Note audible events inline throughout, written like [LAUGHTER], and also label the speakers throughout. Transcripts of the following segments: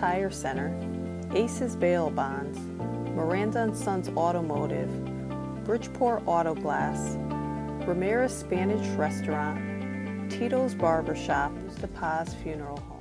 Speaker 1: Tire Center, Aces Bail Bonds, Miranda and Sons Automotive, Bridgeport Auto Glass, Ramirez Spanish Restaurant, Tito's Barbershop, The Paz Funeral Home.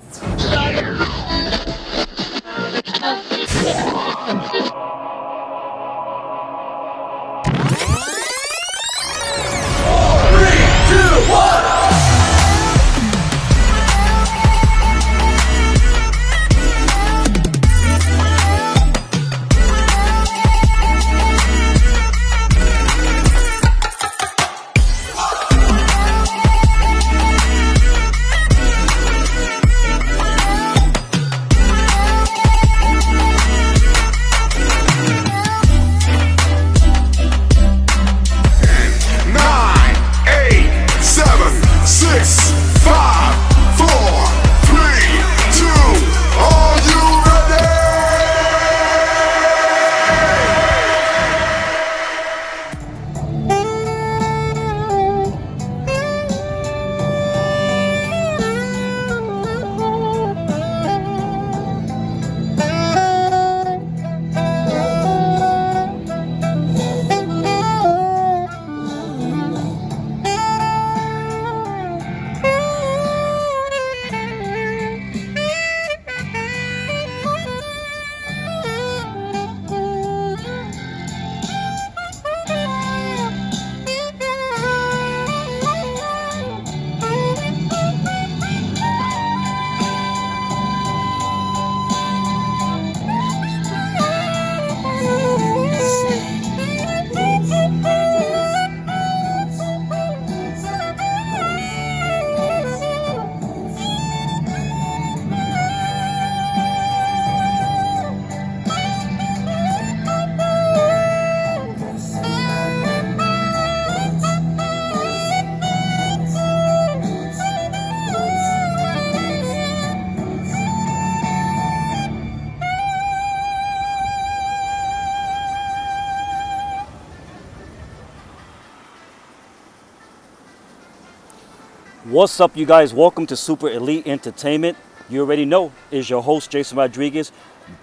Speaker 2: What's up, you guys? Welcome to Super Elite Entertainment. You already know, is your host Jason Rodriguez,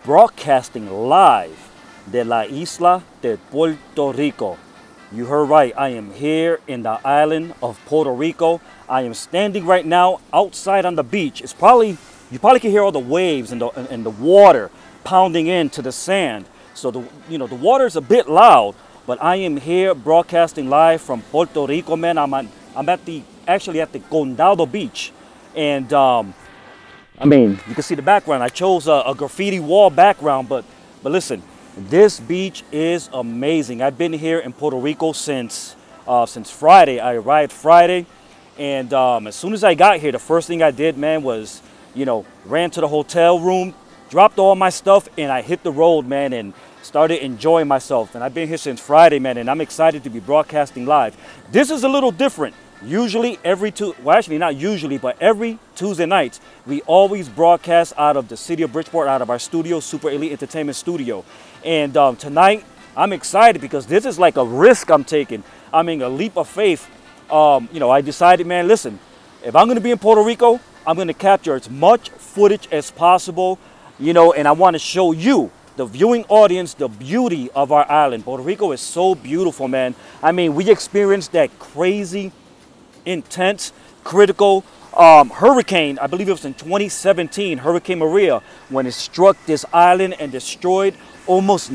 Speaker 2: broadcasting live de la isla de Puerto Rico. You heard right, I am here in the island of Puerto Rico. I am standing right now outside on the beach. It's probably, you probably can hear all the waves and the, and the water pounding into the sand. So the, you know, the water is a bit loud, but I am here broadcasting live from Puerto Rico, man. I'm, on, I'm at the, actually at the Condado Beach. And um, I mean, you can see the background. I chose a, a graffiti wall background, but but listen, this beach is amazing. I've been here in Puerto Rico since uh, since Friday. I arrived Friday, and um, as soon as I got here, the first thing I did, man, was you know ran to the hotel room, dropped all my stuff, and I hit the road, man, and started enjoying myself. And I've been here since Friday, man, and I'm excited to be broadcasting live. This is a little different. Usually every two, well actually not usually, but every Tuesday night, we always broadcast out of the city of Bridgeport, out of our studio, Super Elite Entertainment Studio. And um, tonight, I'm excited because this is like a risk I'm taking. I mean, a leap of faith. Um, you know, I decided, man, listen, if I'm gonna be in Puerto Rico, I'm gonna capture as much footage as possible, you know, and I wanna show you, the viewing audience, the beauty of our island. Puerto Rico is so beautiful, man. I mean, we experienced that crazy intense, critical um, hurricane. I believe it was in 2017, Hurricane Maria, when it struck this island and destroyed almost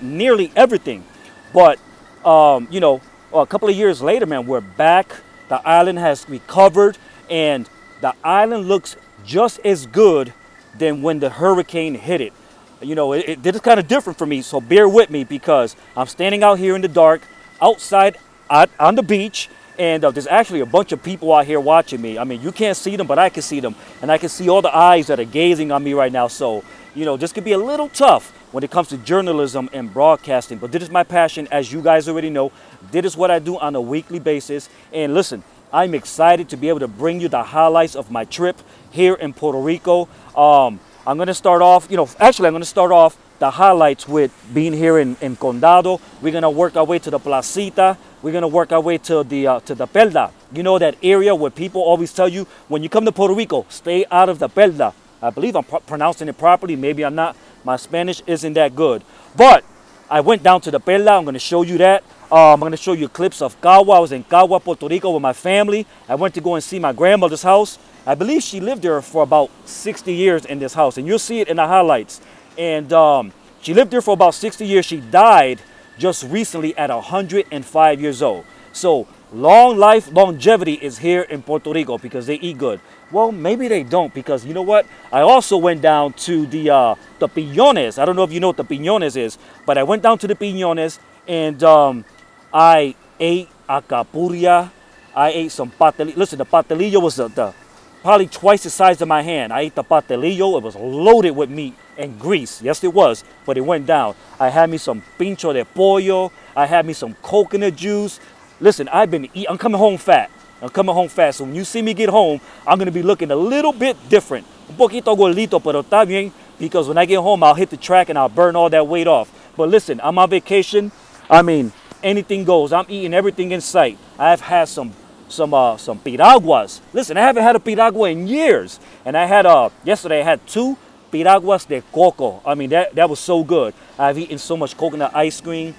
Speaker 2: nearly everything. But um, you know, a couple of years later, man, we're back. The island has recovered, and the island looks just as good than when the hurricane hit it. You know, it, it, this is kind of different for me, so bear with me because I'm standing out here in the dark, outside out, on the beach, and uh, there's actually a bunch of people out here watching me. I mean, you can't see them, but I can see them, and I can see all the eyes that are gazing on me right now. So, you know, this could be a little tough when it comes to journalism and broadcasting, but this is my passion, as you guys already know. This is what I do on a weekly basis. And listen, I'm excited to be able to bring you the highlights of my trip here in Puerto Rico. Um, I'm going to start off, you know, actually, I'm going to start off the highlights with being here in, in Condado. We're to work our way to the Placita. We're to work our way to the, uh, to the Perla. You know, that area where people always tell you when you come to Puerto Rico, stay out of the Pelda. I believe I'm pro- pronouncing it properly. Maybe I'm not. My Spanish isn't that good. But I went down to the Pelda. I'm to show you that. Um, I'm to show you clips of Cagua. I was in Cagua, Puerto Rico with my family. I went to go and see my grandmother's house. I believe she lived there for about 60 years in this house. And you'll see it in the highlights. And um, she lived there for about 60 years. She died just recently at 105 years old. So long life, longevity is here in Puerto Rico because they eat good. Well, maybe they don't because you know what? I also went down to the uh, the Piñones. I don't know if you know what the Piñones is, but I went down to the Piñones and um, I ate alcapurria. I ate some pastelillo. Listen, the pastelillo was the, the probably twice the size of my hand. I ate the pastelillo. It was loaded with meat and grease. Yes, it was, but it went down. I had me some pincho de pollo. I had me some coconut juice. Listen, I've been eating. I'm coming home fat. I'm coming home fast. So when you see me get home, I'm going to be looking a little bit different. Un poquito gordito, pero está bien because when I get home, I'll hit the track and I'll burn all that weight off. But listen, I'm on vacation. I mean, anything goes. I'm eating everything in sight. I've had some some uh, some piraguas. Listen, I haven't had a piragua in years. And I had uh yesterday I had two piraguas de coco. I mean that that was so good. I've eaten so much coconut ice cream.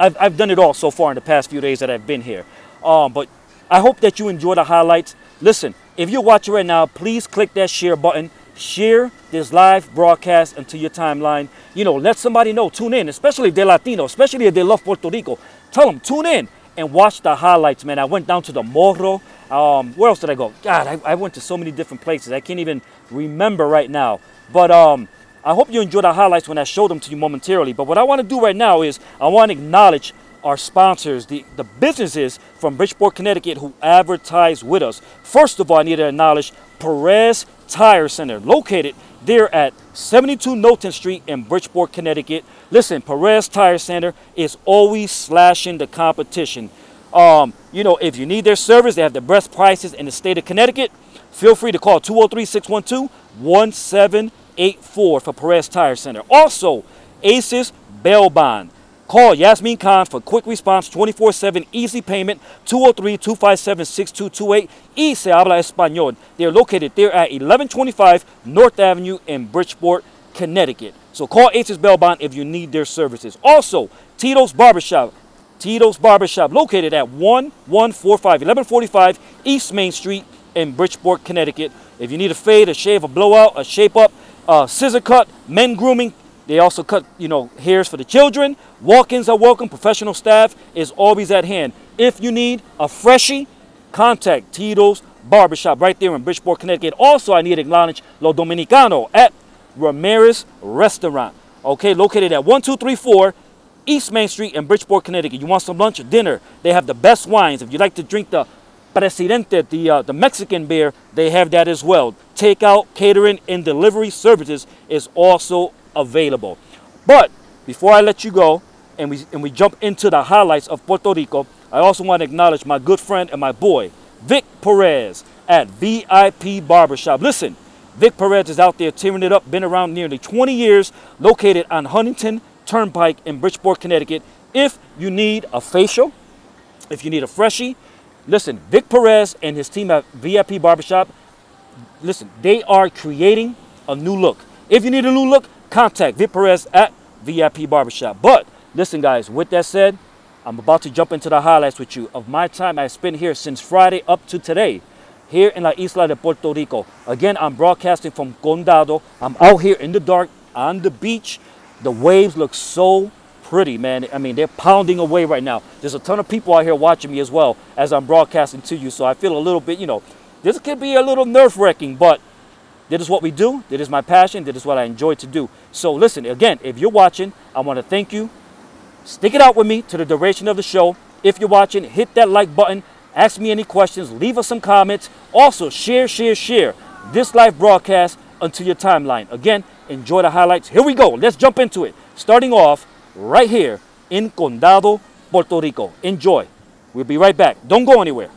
Speaker 2: I've, I've done it all so far in the past few days that I've been here. Um, but I hope that you enjoy the highlights. Listen, if you're watching right now, please click that share button. Share this live broadcast into your timeline. You know, let somebody know. Tune in, especially if they're Latino, especially if they love Puerto Rico. Tell them, tune in and watch the highlights, man. I went down to the Morro. Um, where else did I go? God, I, I went to so many different places. I can't even remember right now. But um, I hope you enjoy the highlights when I show them to you momentarily. But what I want to do right now is I want to acknowledge our sponsors, the, the businesses from Bridgeport, Connecticut who advertise with us. First of all, I need to acknowledge Perez Tire Center, located there at 72 Knowlton Street in Bridgeport, Connecticut. Listen, Perez Tire Center is always slashing the competition. Um, you know, if you need their service, they have the best prices in the state of Connecticut. Feel free to call 203 612 1784 for Perez Tire Center. Also, Aces Bail Bond. Call Yasmin Khan for quick response 24 7 easy payment 203 257 6228 y se habla español. They're located there at 1125 North Avenue in Bridgeport, Connecticut. So call Aces Bail Bond if you need their services. Also, Tito's Barbershop. Tito's Barbershop located at 1145 1145 East Main Street in Bridgeport, Connecticut. If you need a fade, a shave, a blowout, a shape up, a scissor cut, men grooming, they also cut, you know, hairs for the children. Walk-ins are welcome. Professional staff is always at hand. If you need a freshie, contact Tito's Barbershop right there in Bridgeport, Connecticut. Also, I need to acknowledge Lo Dominicano at Ramirez Restaurant. Okay, located at 1234 East Main Street in Bridgeport, Connecticut. You want some lunch or dinner? They have the best wines. If you like to drink the Presidente, the, uh, the Mexican beer, they have that as well. Takeout, catering, and delivery services is also available. But before I let you go and we, and we jump into the highlights of Puerto Rico, I also want to acknowledge my good friend and my boy, Vic Perez at VIP Barbershop. Listen, Vic Perez is out there tearing it up, been around nearly 20 years, located on Huntington Turnpike in Bridgeport, Connecticut. If you need a facial, if you need a freshie, listen, Vic Perez and his team at VIP Barbershop, listen, they are creating a new look. If you need a new look, contact Vic Perez at VIP Barbershop. But listen, guys, with that said, I'm about to jump into the highlights with you of my time I spent here since Friday up to today, here in La Isla de Puerto Rico. Again, I'm broadcasting from Condado. I'm out here in the dark on the beach. The waves look so pretty, man. I mean, they're pounding away right now. There's a ton of people out here watching me as well as I'm broadcasting to you. So I feel a little bit, you know, this could be a little nerve wracking, but that is what we do. That is my passion. That is what I enjoy to do. So listen, again, if you're watching, I want to thank you. Stick it out with me to the duration of the show. If you're watching, hit that like button. Ask me any questions. Leave us some comments. Also, share, share, share this live broadcast onto your timeline. Again, enjoy the highlights. Here we go. Let's jump into it. Starting off right here in Condado, Puerto Rico. Enjoy. We'll be right back. Don't go anywhere.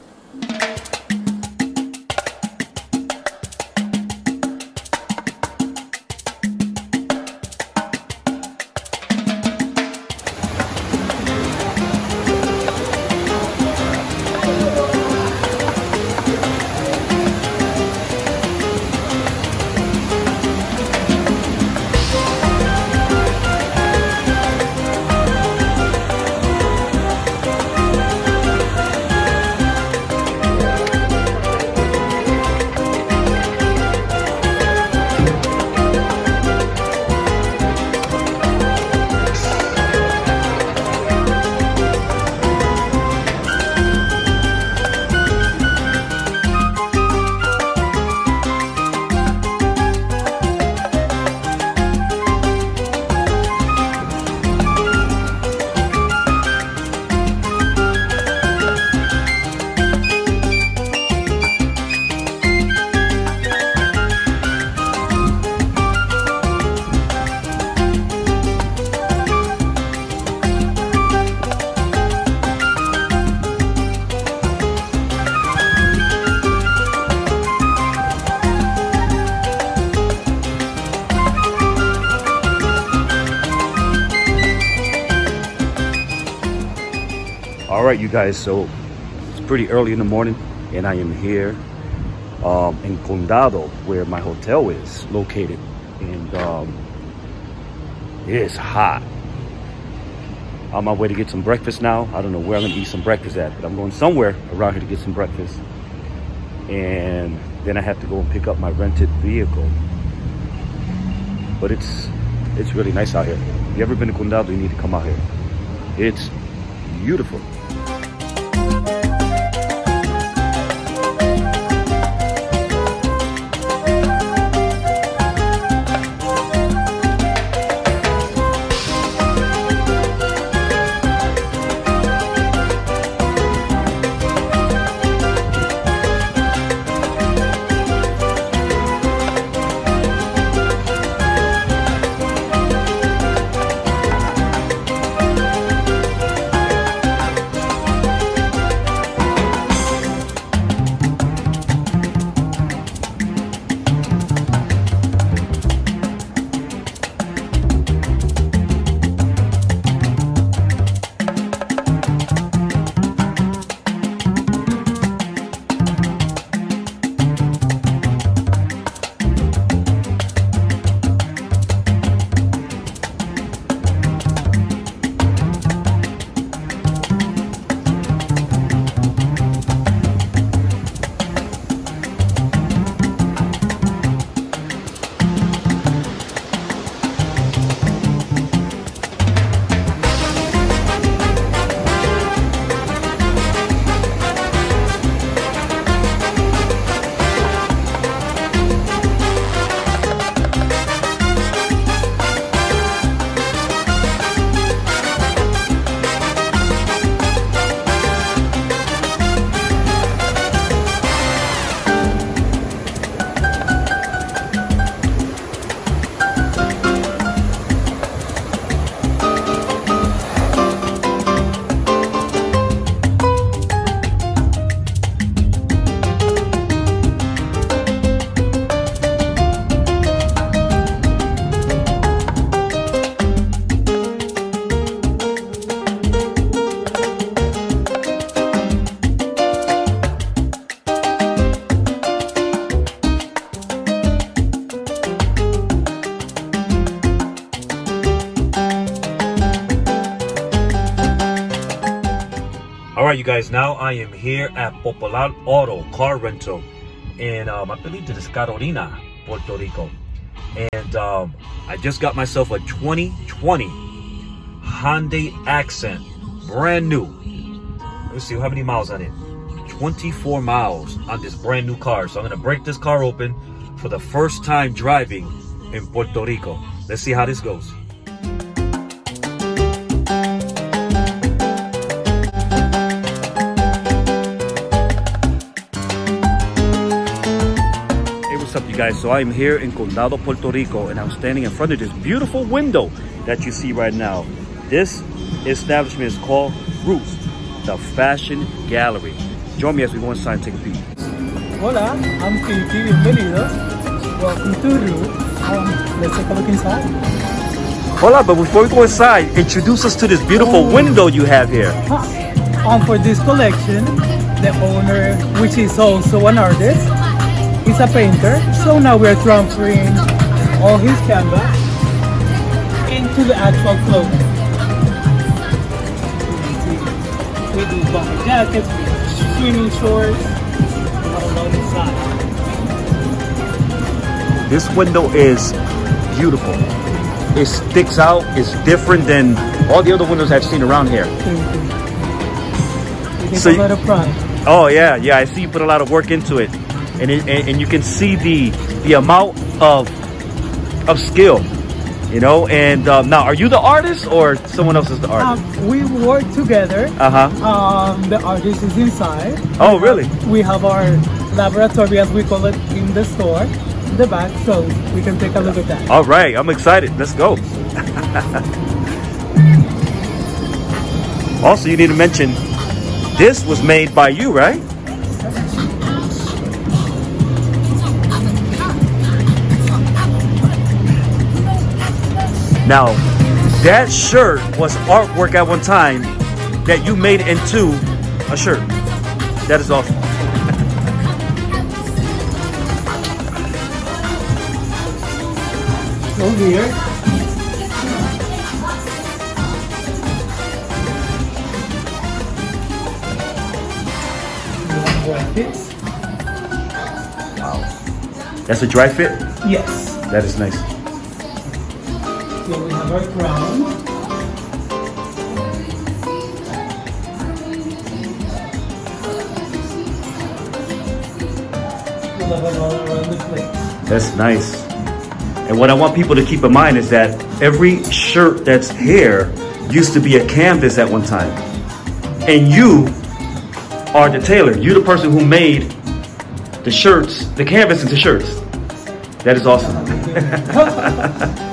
Speaker 2: Guys. So it's pretty early in the morning, and I am here um, in Condado, where my hotel is located, and um, it is hot. On my way to get some breakfast now. I don't know where I'm gonna eat some breakfast at, but I'm going somewhere around here to get some breakfast. And then I have to go and pick up my rented vehicle. But it's it's really nice out here. If you ever been to Condado, you need to come out here. It's beautiful. Guys. Now I am here at Popular Auto Car Rental in, um, I believe it is Carolina, Puerto Rico. And um, I just got myself a 2020 Hyundai Accent, brand new. Let's see how many miles on it. 24 miles on this brand new car. So I'm gonna break this car open for the first time driving in Puerto Rico. Let's see how this goes. Guys? So I'm here in Condado, Puerto Rico, and I'm standing in front of this beautiful window that you see right now. This establishment is called Roots, the Fashion Gallery. Join me as we go inside and take a peek.
Speaker 3: Hola, I'm Kiki, bienvenidos. Welcome to Rue. Um, let's take a look inside.
Speaker 2: Hola, but before we go inside, introduce us to this beautiful
Speaker 3: Oh.
Speaker 2: window you have here.
Speaker 3: Um, for this collection, the owner, which is also an artist, is a painter. So now we're transferring all his canvas into the actual clothing. We do bomber jackets, we do swimming shorts, we have a lot inside.
Speaker 2: This window is beautiful. It sticks out. It's different than all the other windows I've seen around here. So
Speaker 3: take
Speaker 2: you-
Speaker 3: a lot of pride.
Speaker 2: Oh yeah, yeah. I see you put a lot of work into it, and it, and, and you can see the the amount of of skill, you know. And um, now, are you the artist or someone else is the artist?
Speaker 3: Um, we work together.
Speaker 2: Uh huh.
Speaker 3: Um, the artist is inside.
Speaker 2: Oh really?
Speaker 3: We have our laboratory, as we call it, in the store, in the back, so we can take a look at that.
Speaker 2: All right. I'm excited. Let's go. [LAUGHS] also, you need to mention this was made by you, right? Now, that shirt was artwork at one time that you made into a shirt. That is awesome.
Speaker 3: We have brackets.
Speaker 2: That's a dry fit.
Speaker 3: Yes.
Speaker 2: That is nice.
Speaker 3: Here we have our crown. We'll have it all around the place.
Speaker 2: That's nice. And what I want people to keep in mind is that every shirt that's here used to be a canvas at one time. And you are the tailor. You're the person who made the shirts, the canvas into shirts. That is awesome. [LAUGHS]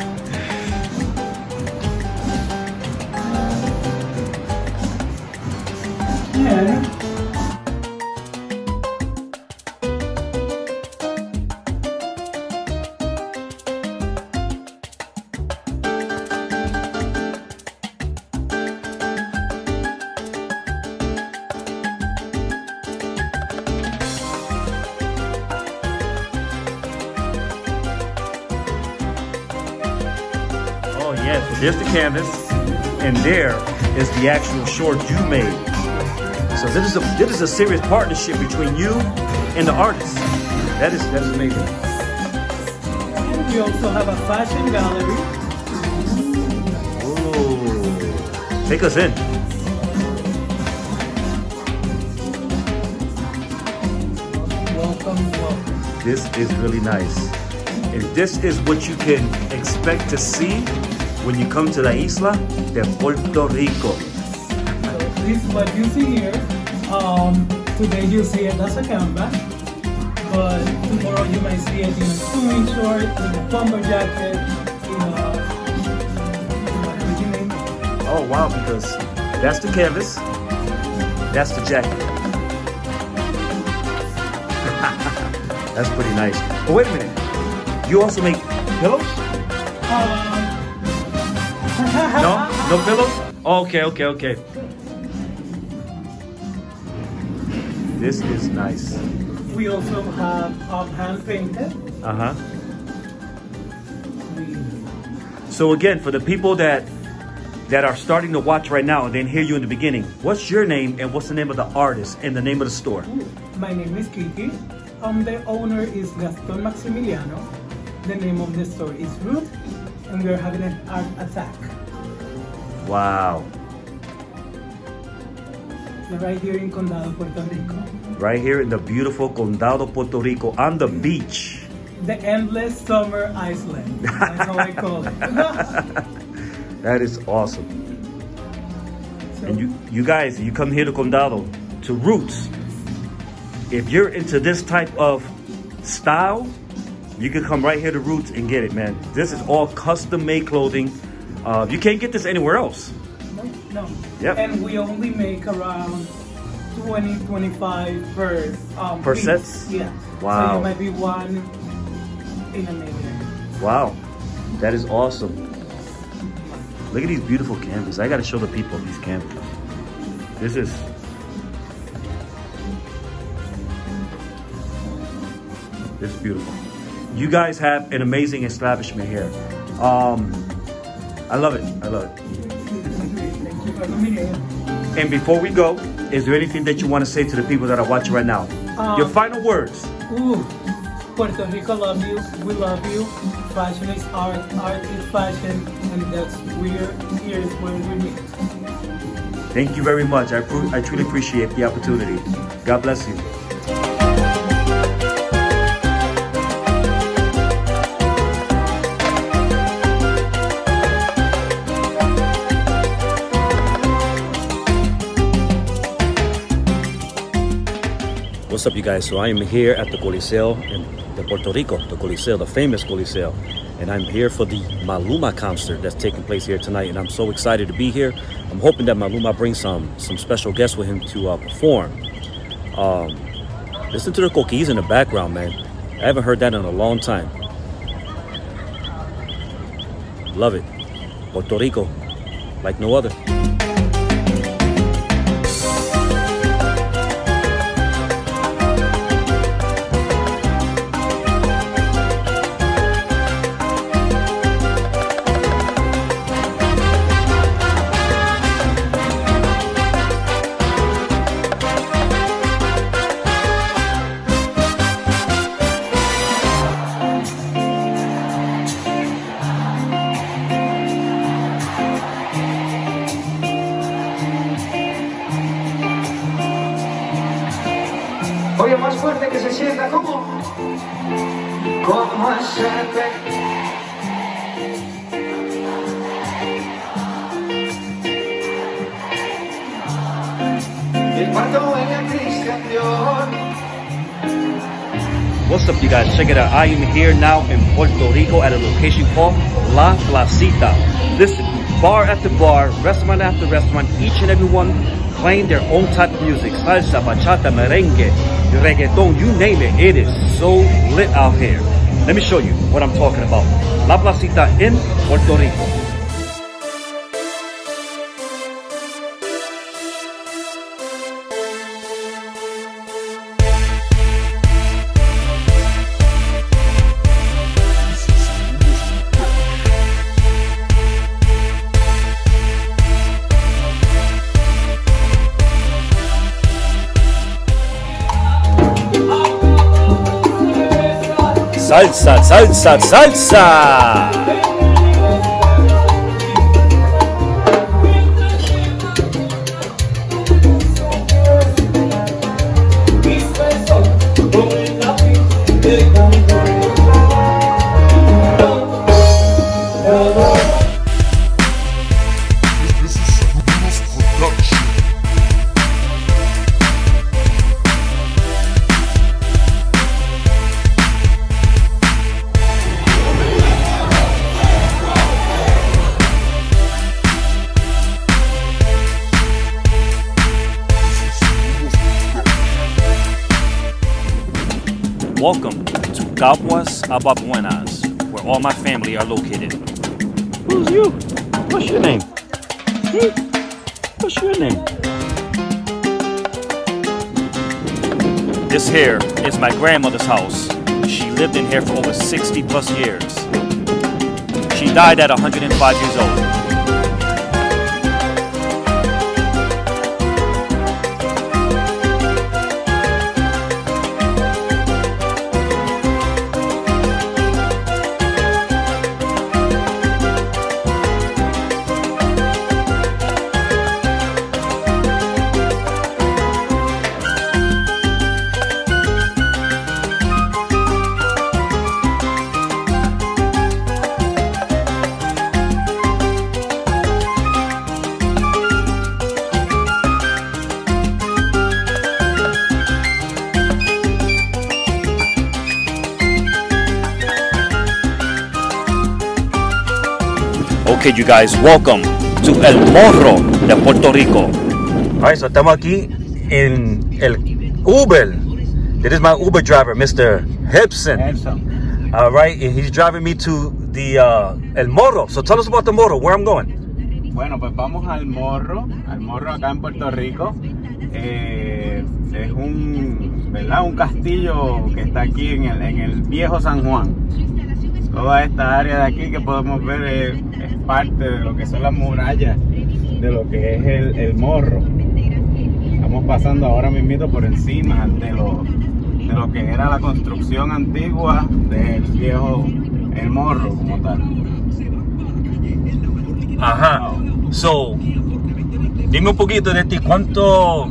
Speaker 2: there's the canvas, and there is the actual short you made. So this is a this is a serious partnership between you and the artist. That is that is amazing.
Speaker 3: we also have a fashion gallery.
Speaker 2: Ooh. Take us in.
Speaker 3: Welcome, welcome.
Speaker 2: This is really nice. And this is what you can expect to see when you come to La Isla de Puerto Rico.
Speaker 3: So this is what you see here. Um, today you see it as a canvas, but tomorrow you might see it in a swimming short, in a bomber jacket, in a what do you name it?
Speaker 2: Oh wow, because that's the canvas, that's the jacket. [LAUGHS] that's pretty nice. But wait a minute, you also make pillows? No, pillows? Okay, okay, okay. This is nice.
Speaker 3: we also have um, hand painted.
Speaker 2: Uh huh. So again, for the people that that are starting to watch right now and then hear you in the beginning, what's your name and what's the name of the artist and the name of the store?
Speaker 3: my name is Kiki. Um, the owner is Gaston Maximiliano. The name of the store is Root, and we're having an art attack.
Speaker 2: Wow.
Speaker 3: Right here in Condado, Puerto Rico.
Speaker 2: Right here in the beautiful Condado, Puerto Rico, on the beach.
Speaker 3: The endless summer Iceland. That's how I call it. [LAUGHS]
Speaker 2: That is awesome.
Speaker 3: So,
Speaker 2: And you, you guys, you come here to Condado, to Roots. If you're into this type of style, you can come right here to Roots and get it, man. This is all custom made clothing. Uh, you can't get this anywhere else.
Speaker 3: no, no.
Speaker 2: Yep.
Speaker 3: And we only make around 20, 25 per um,
Speaker 2: Per
Speaker 3: piece.
Speaker 2: sets?
Speaker 3: Yeah. So
Speaker 2: Wow.
Speaker 3: you might be one in a million.
Speaker 2: Wow, that is awesome. Look at these beautiful canvases. I gotta show the people these canvases. This is. This is beautiful. You guys have an amazing establishment here. Um, I love it. I love it.
Speaker 3: Thank you for coming here.
Speaker 2: And before we go, is there anything that you want to say to the people that are watching right now?
Speaker 3: Um,
Speaker 2: Your final words.
Speaker 3: Ooh, Puerto Rico love you. We love you. Fashion is art. Art is fashion, and that's where here is where we meet.
Speaker 2: Thank you very much. I, I truly appreciate the opportunity. God bless you. What's up, you guys? So I am here at the Coliseo in the Puerto Rico, the Coliseo, the famous Coliseo, and I'm here for the Maluma concert that's taking place here tonight. And I'm so excited to be here. I'm hoping that Maluma brings some some special guests with him to uh, perform. Um, listen to the coquis in the background, man. I haven't heard that in a long time. Love it, Puerto Rico, like no other.
Speaker 4: Oye, más fuerte que se sienta, ¿cómo? ¿Cómo hacerte? El cuarto en el Christian Dior.
Speaker 2: What's up, you guys? Check it out. I am here now in Puerto Rico at a location called La Placita. Listen, bar after bar, restaurant after restaurant, each and every one playing their own type of music. Salsa, bachata, merengue, reggaeton, you name it. It is so lit out here. Let me show you what I'm talking about. La Placita in Puerto Rico. Salsa, salsa, salsa. Caguas Aguas Buenas, where all my family are located. Who's you? What's your name? Hmm? What's your name? This here is my grandmother's house. She lived in here for over 60 plus years. She died at 105 years old. Okay, you guys, welcome to El Morro de Puerto Rico. Alright, so estamos aquí en el Uber. This is my Uber driver, Mr. Hibson. All right, and he's driving me to the uh, El Morro. So tell us about the Morro, where I'm going.
Speaker 5: Bueno, pues vamos al morro, al morro acá en Puerto Rico. Eh, es un, ¿verdad? un castillo que está aquí en el, en el viejo San Juan. Toda esta área de aquí que podemos ver es, es parte de lo que son las murallas de lo que es el, el morro. Estamos pasando ahora mismo por encima de lo, de lo que era la construcción antigua del viejo el morro como tal.
Speaker 2: Ajá. So, dime un poquito de ti. ¿Cuánto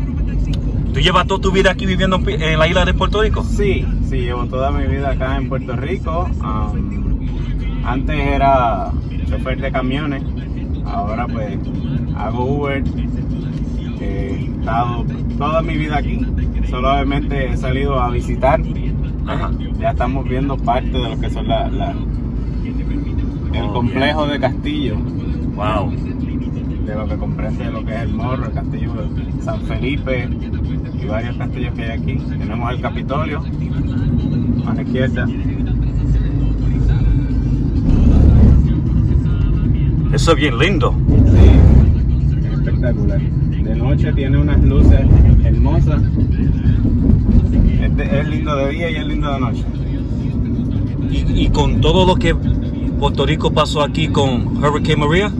Speaker 2: tú llevas toda tu vida aquí viviendo en la isla de Puerto Rico?
Speaker 5: Sí, sí, llevo toda mi vida acá en Puerto Rico. Um, antes era chofer de camiones, ahora pues hago Uber. Eh, He estado toda mi vida aquí, solamente he salido a visitar.
Speaker 2: Ajá.
Speaker 5: Ya estamos viendo parte de lo que son la, la- el complejo de Castillo,
Speaker 2: Wow.
Speaker 5: de lo que comprende lo que es el Morro, el Castillo de San Felipe y varios castillos que hay aquí. Tenemos el Capitolio a la izquierda.
Speaker 2: Eso es bien lindo.
Speaker 5: Sí, es espectacular. De noche tiene unas luces hermosas. Es, de- es lindo de día y es lindo de noche.
Speaker 2: Y, y con todo lo que Puerto Rico pasó aquí con Hurricane Maria,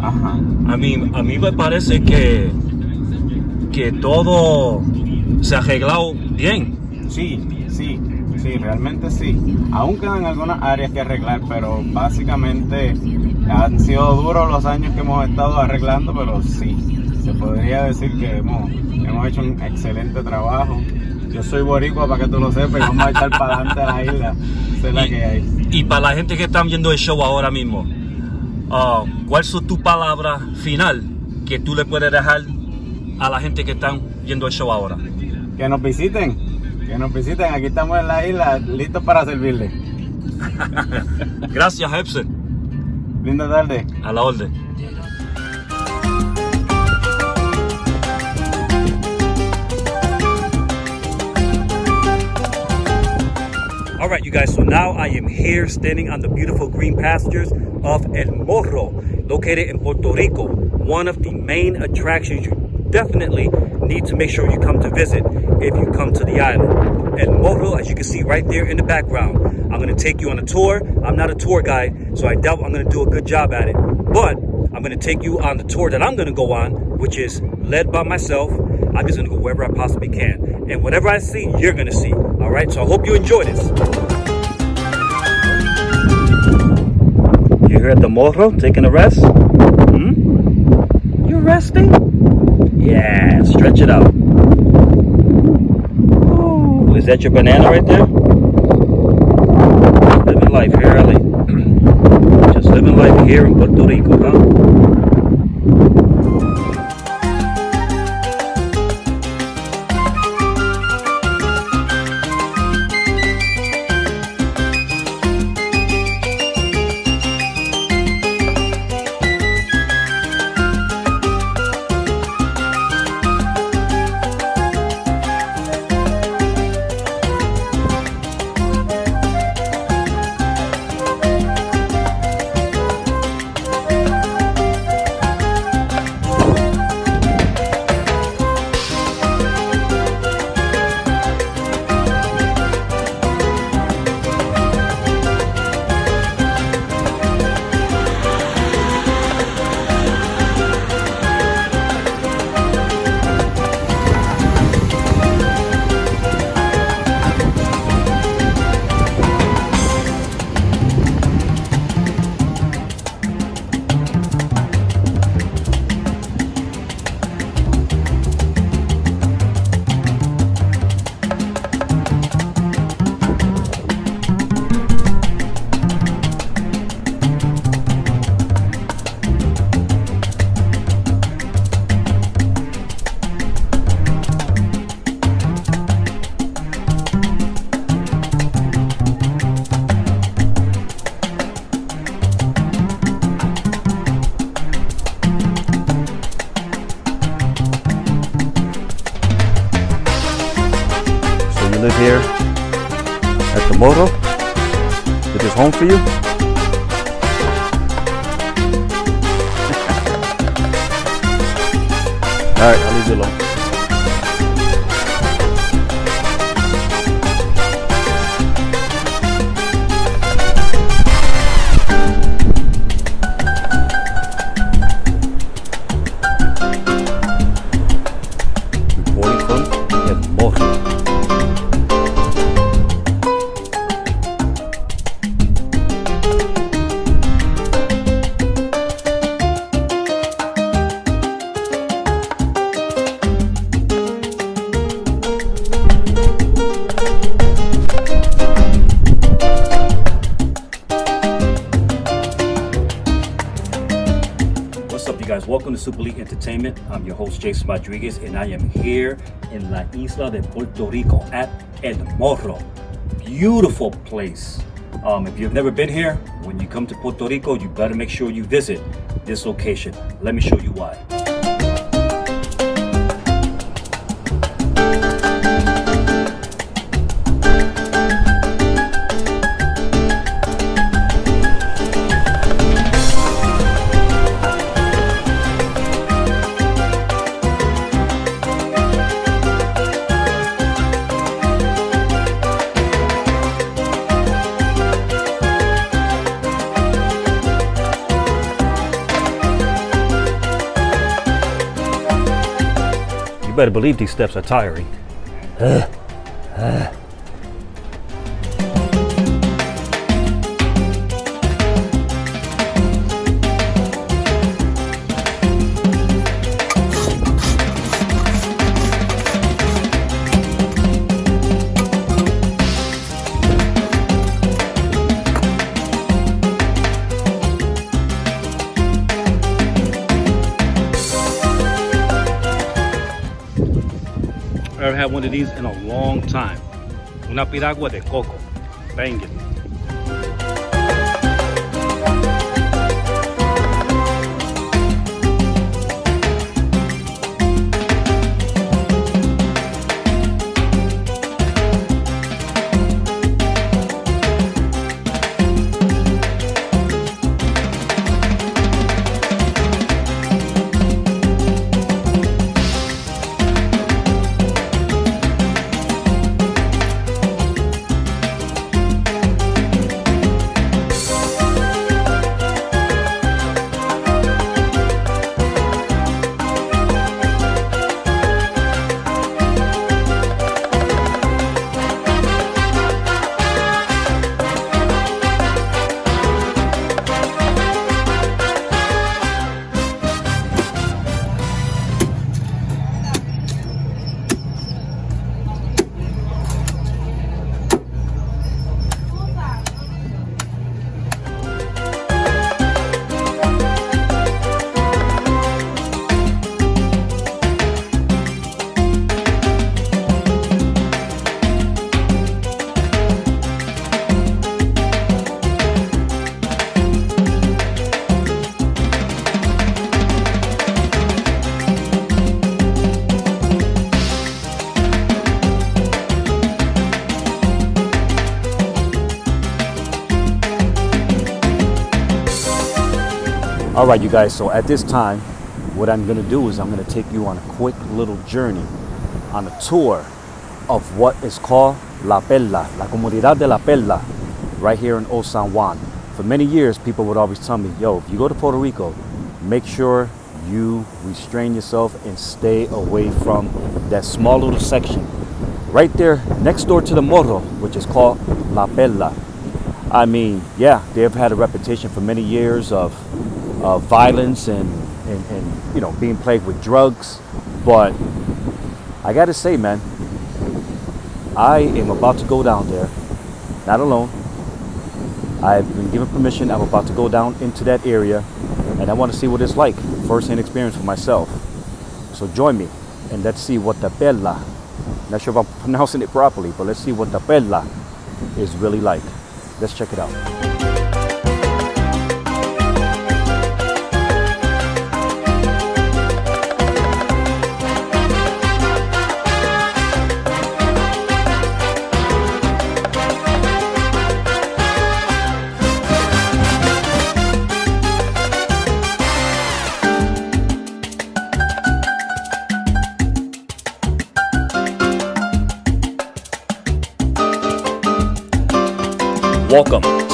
Speaker 5: Ajá.
Speaker 2: a mí, a mí me parece que, que todo se ha arreglado bien.
Speaker 5: Sí, sí, sí, realmente sí. Aún quedan algunas áreas que arreglar, pero básicamente han sido duros los años que hemos estado arreglando, pero sí, se podría decir que hemos, hemos hecho un excelente trabajo. Yo soy boricua para que tú lo sepas y vamos a echar para adelante a la isla. Esa es la que hay.
Speaker 2: Y para la gente que están viendo el show ahora mismo, ah, ¿cuál es tu palabra final que tú le puedes dejar a la gente que están viendo el show ahora?
Speaker 5: Que nos visiten, que nos visiten. Aquí estamos en la isla, listos para servirles. [LAUGHS]
Speaker 2: Gracias, Hepsen.
Speaker 5: Linda tarde.
Speaker 2: A la orden. All right, you guys, so now I am here standing on the beautiful green pastures of El Morro, located in Puerto Rico. One of the main attractions you definitely need to make sure you come to visit if you come to the island. El Morro, as you can see right there in the background. I'm gonna take you on a tour. I'm not a tour guide, so I doubt I'm gonna do a good job at it. But I'm gonna take you on the tour that I'm gonna go on, which is led by myself. I'm just gonna go wherever I possibly can. And whatever I see, you're gonna see. All right, so I hope you enjoy this. You're here at the Morro taking a rest? Hmm? You're resting? Yeah, stretch it out. Is that your banana right there? Life here, Ali. [CLEARS THROAT] Just living life here in Puerto Rico, huh? Entertainment. I'm your host, Jason Rodriguez, and I am here in La Isla de Puerto Rico at El Morro. Beautiful place. Um, if you've never been here, when you come to Puerto Rico, you better make sure you visit this location. Let me show you why. Better believe these steps are tiring. haven't had one of these in a long time. Una piragua de coco. Banging. All right, you guys. So at this time, what I'm going to do is I'm going to take you on a quick little journey on a tour of what is called La Perla, La Comunidad de La Perla, right here in Old San Juan. For many years, people would always tell me, yo, if you go to Puerto Rico, make sure you restrain yourself and stay away from that small little section right there next door to the Morro, which is called La Perla. I mean, yeah, they've had a reputation for many years of violence and, and, and, you know, being plagued with drugs. But I got to say, man, I am about to go down there, not alone. I've been given permission. I'm about to go down into that area, and I want to see what it's like, first-hand experience for myself. So join me, and let's see what the Bella, not sure if I'm [LAUGHS] pronouncing it properly, but let's see what the Bella is really like. Let's check it out.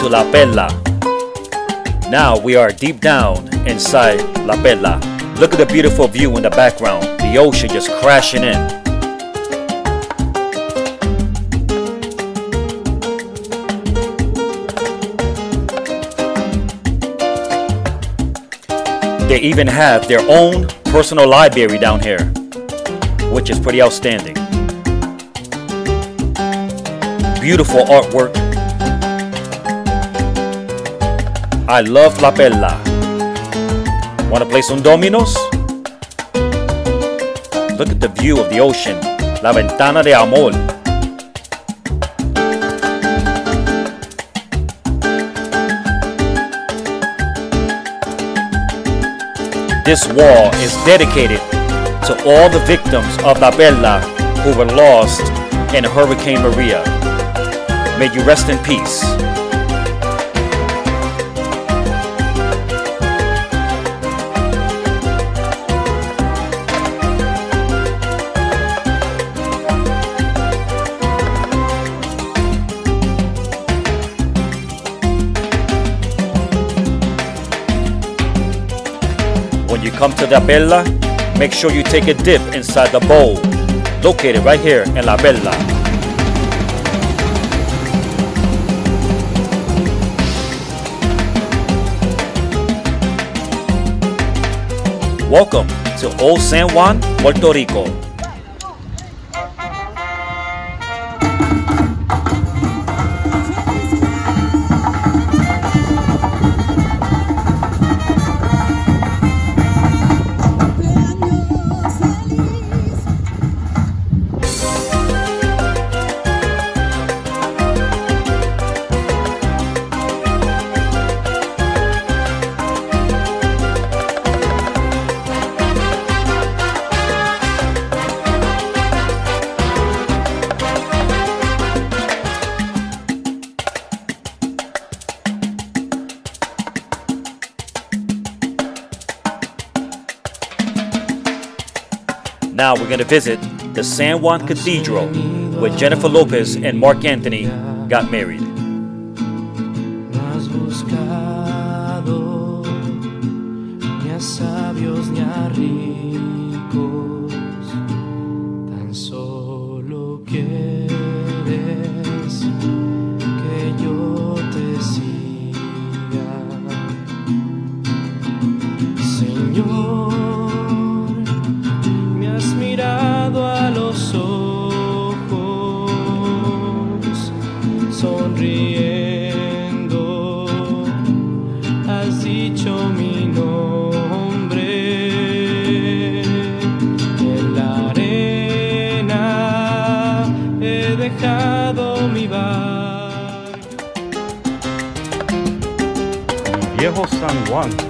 Speaker 2: La Perla. Now we are deep down inside La Perla. Look at the beautiful view in the background, the ocean just crashing in. They even have their own personal library down here, which is pretty outstanding. Beautiful artwork I love La Bella. Want to play some dominos? Look at the view of the ocean. La Ventana de Amor. This wall is dedicated to all the victims of La Bella who were lost in Hurricane Maria. May you rest in peace. La Bella, make sure you take a dip inside the bowl, located right here in La Bella. Welcome to Old San Juan, Puerto Rico. Visit the San Juan Cathedral where Jennifer Lopez and Marc Anthony got married.
Speaker 6: Sabios ni
Speaker 2: San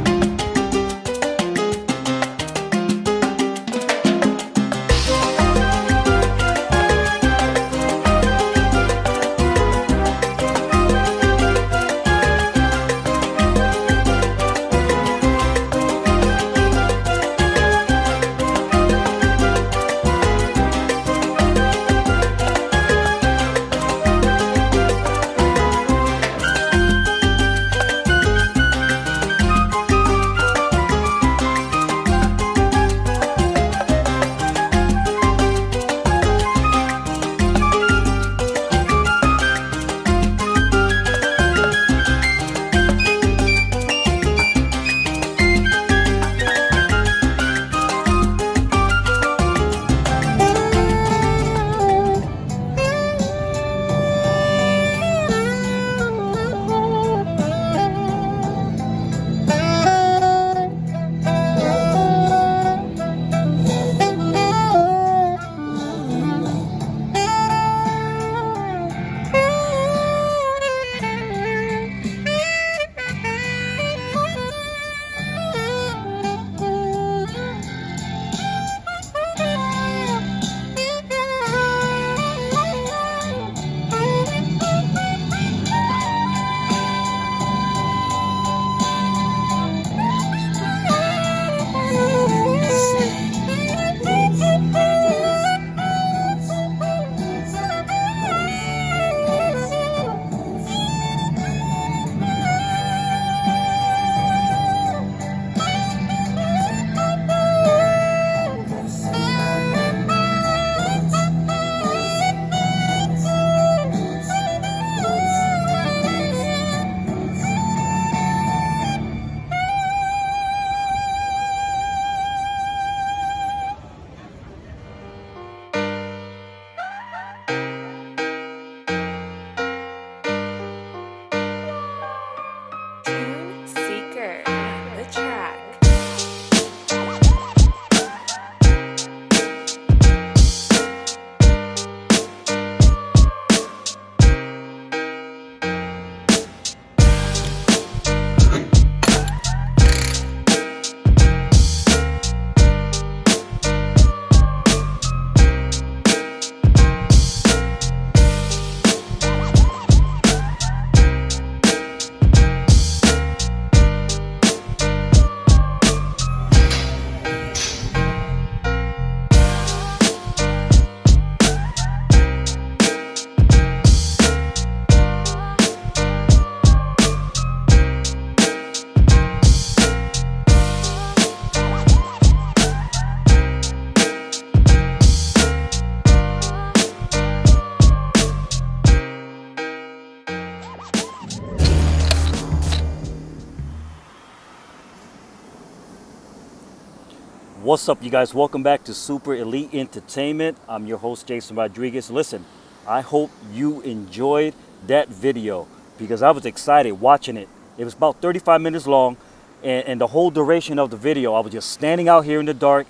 Speaker 2: What's up, you guys? Welcome back to Super Elite Entertainment. I'm your host, Jason Rodriguez. Listen, I hope you enjoyed that video because I was excited watching it. It was about 35 minutes long, and, and the whole duration of the video, I was just standing out here in the dark,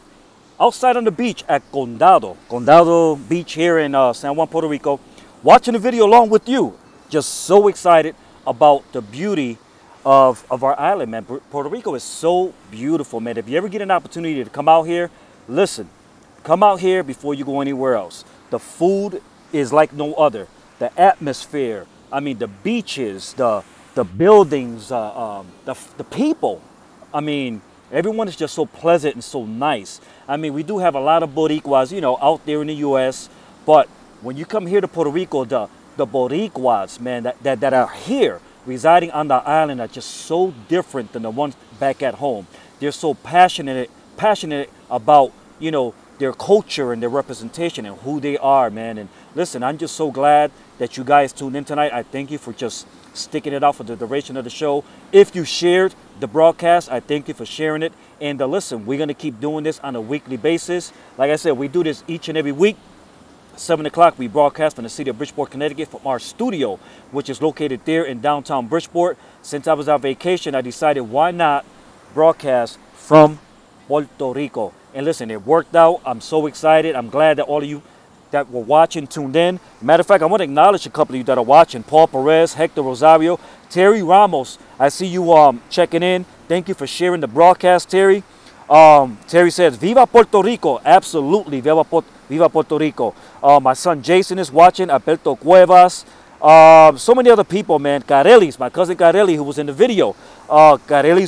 Speaker 2: outside on the beach at Condado, Condado Beach here in uh, San Juan, Puerto Rico, watching the video along with you. Just so excited about the beauty of, of our island, man. Puerto Rico is so beautiful, man. If you ever get an opportunity to come out here, listen, come out here before you go anywhere else. The food is like no other. The atmosphere, I mean, the beaches, the the buildings, uh, um, the the people. I mean, Everyone is just so pleasant and so nice. I mean, we do have a lot of Boricuas, you know, out there in the U.S., but when you come here to Puerto Rico, the the Boricuas, man, that, that, that are here residing on the island are just so different than the ones back at home. They're so passionate, passionate about, you know, their culture and their representation and who they are, man. And listen, I'm just so glad that you guys tuned in tonight. I thank you for just sticking it out for the duration of the show. If you shared the broadcast, I thank you for sharing it. And uh, listen, we're to keep doing this on a weekly basis. Like I said, we do this each and every week. 7 o'clock, we broadcast from the city of Bridgeport, Connecticut from our studio, which is located there in downtown Bridgeport. Since I was on vacation, I decided why not broadcast from Puerto Rico. And listen, it worked out. I'm so excited. I'm glad that all of you that were watching tuned in. Matter of fact, I want to acknowledge a couple of you that are watching. Paul Perez, Hector Rosario, Terry Ramos. I see you um, checking in. Thank you for sharing the broadcast, Terry. Um, Terry says, Viva Puerto Rico. Absolutely. Viva, Viva Puerto Rico. Uh, my son Jason is watching. Alberto Cuevas. Um, so many other people, man. Carelis, my cousin Carelli, who was in the video. Uh,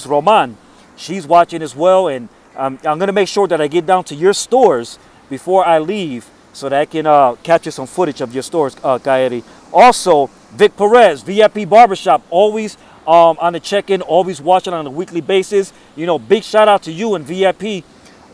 Speaker 2: Roman. She's watching as well. And um, I'm going to make sure that I get down to your stores before I leave so that I can uh, capture some footage of your stores, uh. Also, Vic Perez, VIP Barbershop, always um, on the check-in, always watching on a weekly basis. You know, big shout out to you and VIP.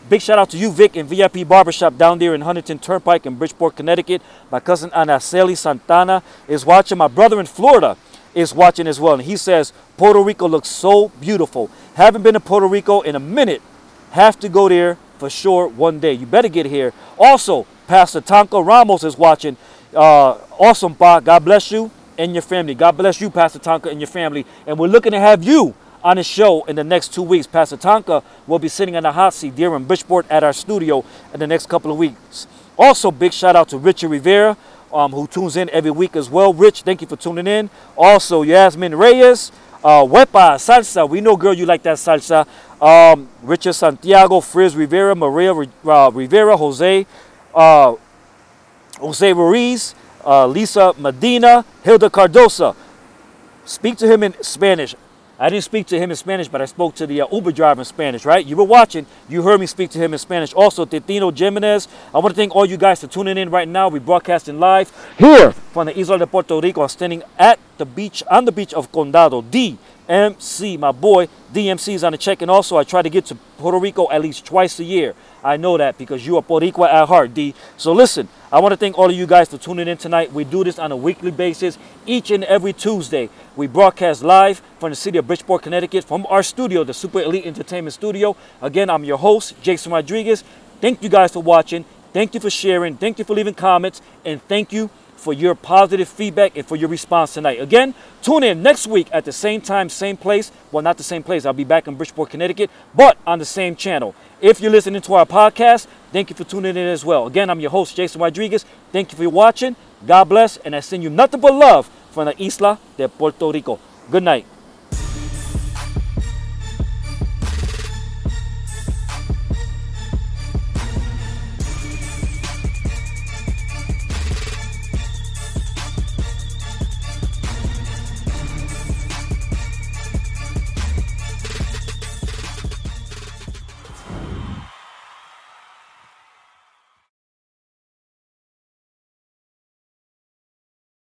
Speaker 2: Big shout out to you, Vic, and VIP Barbershop down there in Huntington Turnpike in Bridgeport, Connecticut. My cousin Anaceli Santana is watching. My brother in Florida is watching as well. And he says, Puerto Rico looks so beautiful. Haven't been to Puerto Rico in a minute. Have to go there for sure one day. You better get here. Also, Pastor Tonka Ramos is watching. Uh, awesome, Pa. God bless you and your family. God bless you, Pastor Tonka, and your family. And we're looking to have you on the show in the next two weeks. Pastor Tonka will be sitting in the hot seat there in Bridgeport at our studio in the next couple of weeks. Also, big shout out to Richard Rivera, um, who tunes in every week as well. Rich, thank you for tuning in. Also, Yasmin Reyes, uh, Wepa, Salsa. We know, girl, you like that salsa. Um, Richard Santiago, Frizz Rivera, Maria uh, Rivera, Jose, uh, Jose Ruiz, uh, Lisa Medina, Hilda Cardosa. Speak to him in Spanish. I didn't speak to him in Spanish, but I spoke to the uh, Uber driver in Spanish, right? You were watching. You heard me speak to him in Spanish. Also, Titino Jimenez. I want to thank all you guys for tuning in right now. We're broadcasting live here from the Isla de Puerto Rico. I'm standing at the beach, on the beach of Condado. DMC, my boy. DMC is on the check. And also, I try to get to Puerto Rico at least twice a year. I know that because you are Boricua at heart, D. So listen, I want to thank all of you guys for tuning in tonight. We do this on a weekly basis, each and every Tuesday. We broadcast live from the city of Bridgeport, Connecticut, from our studio, the Super Elite Entertainment Studio. Again, I'm your host, Jason Rodriguez. Thank you guys for watching. Thank you for sharing. Thank you for leaving comments. And thank you for your positive feedback and for your response tonight. Again, tune in next week at the same time, same place. Well, not the same place. I'll be back in Bridgeport, Connecticut, but on the same channel. If you're listening to our podcast, thank you for tuning in as well. Again, I'm your host, Jason Rodriguez. Thank you for watching. God bless, and I send you nothing but love from the Isla de Puerto Rico. Good night.